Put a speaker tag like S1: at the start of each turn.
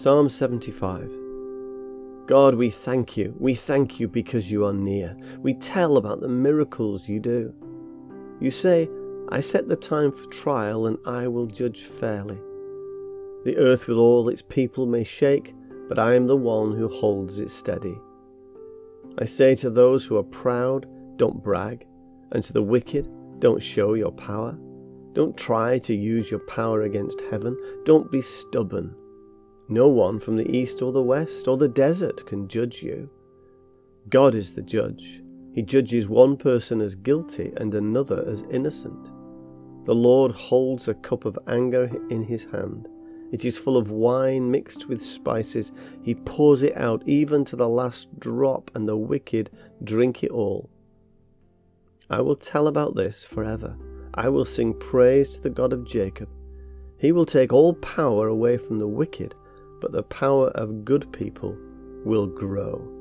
S1: Psalm 75 God, we thank you. We thank you because you are near. We tell about the miracles you do. You say, I set the time for trial and I will judge fairly. The earth with all its people may shake, but I am the one who holds it steady. I say to those who are proud, don't brag, and to the wicked, don't show your power. Don't try to use your power against heaven. Don't be stubborn. No one from the east or the west or the desert can judge you. God is the judge. He judges one person as guilty and another as innocent. The Lord holds a cup of anger in his hand. It is full of wine mixed with spices. He pours it out even to the last drop, and the wicked drink it all. I will tell about this forever. I will sing praise to the God of Jacob. He will take all power away from the wicked, but the power of good people will grow.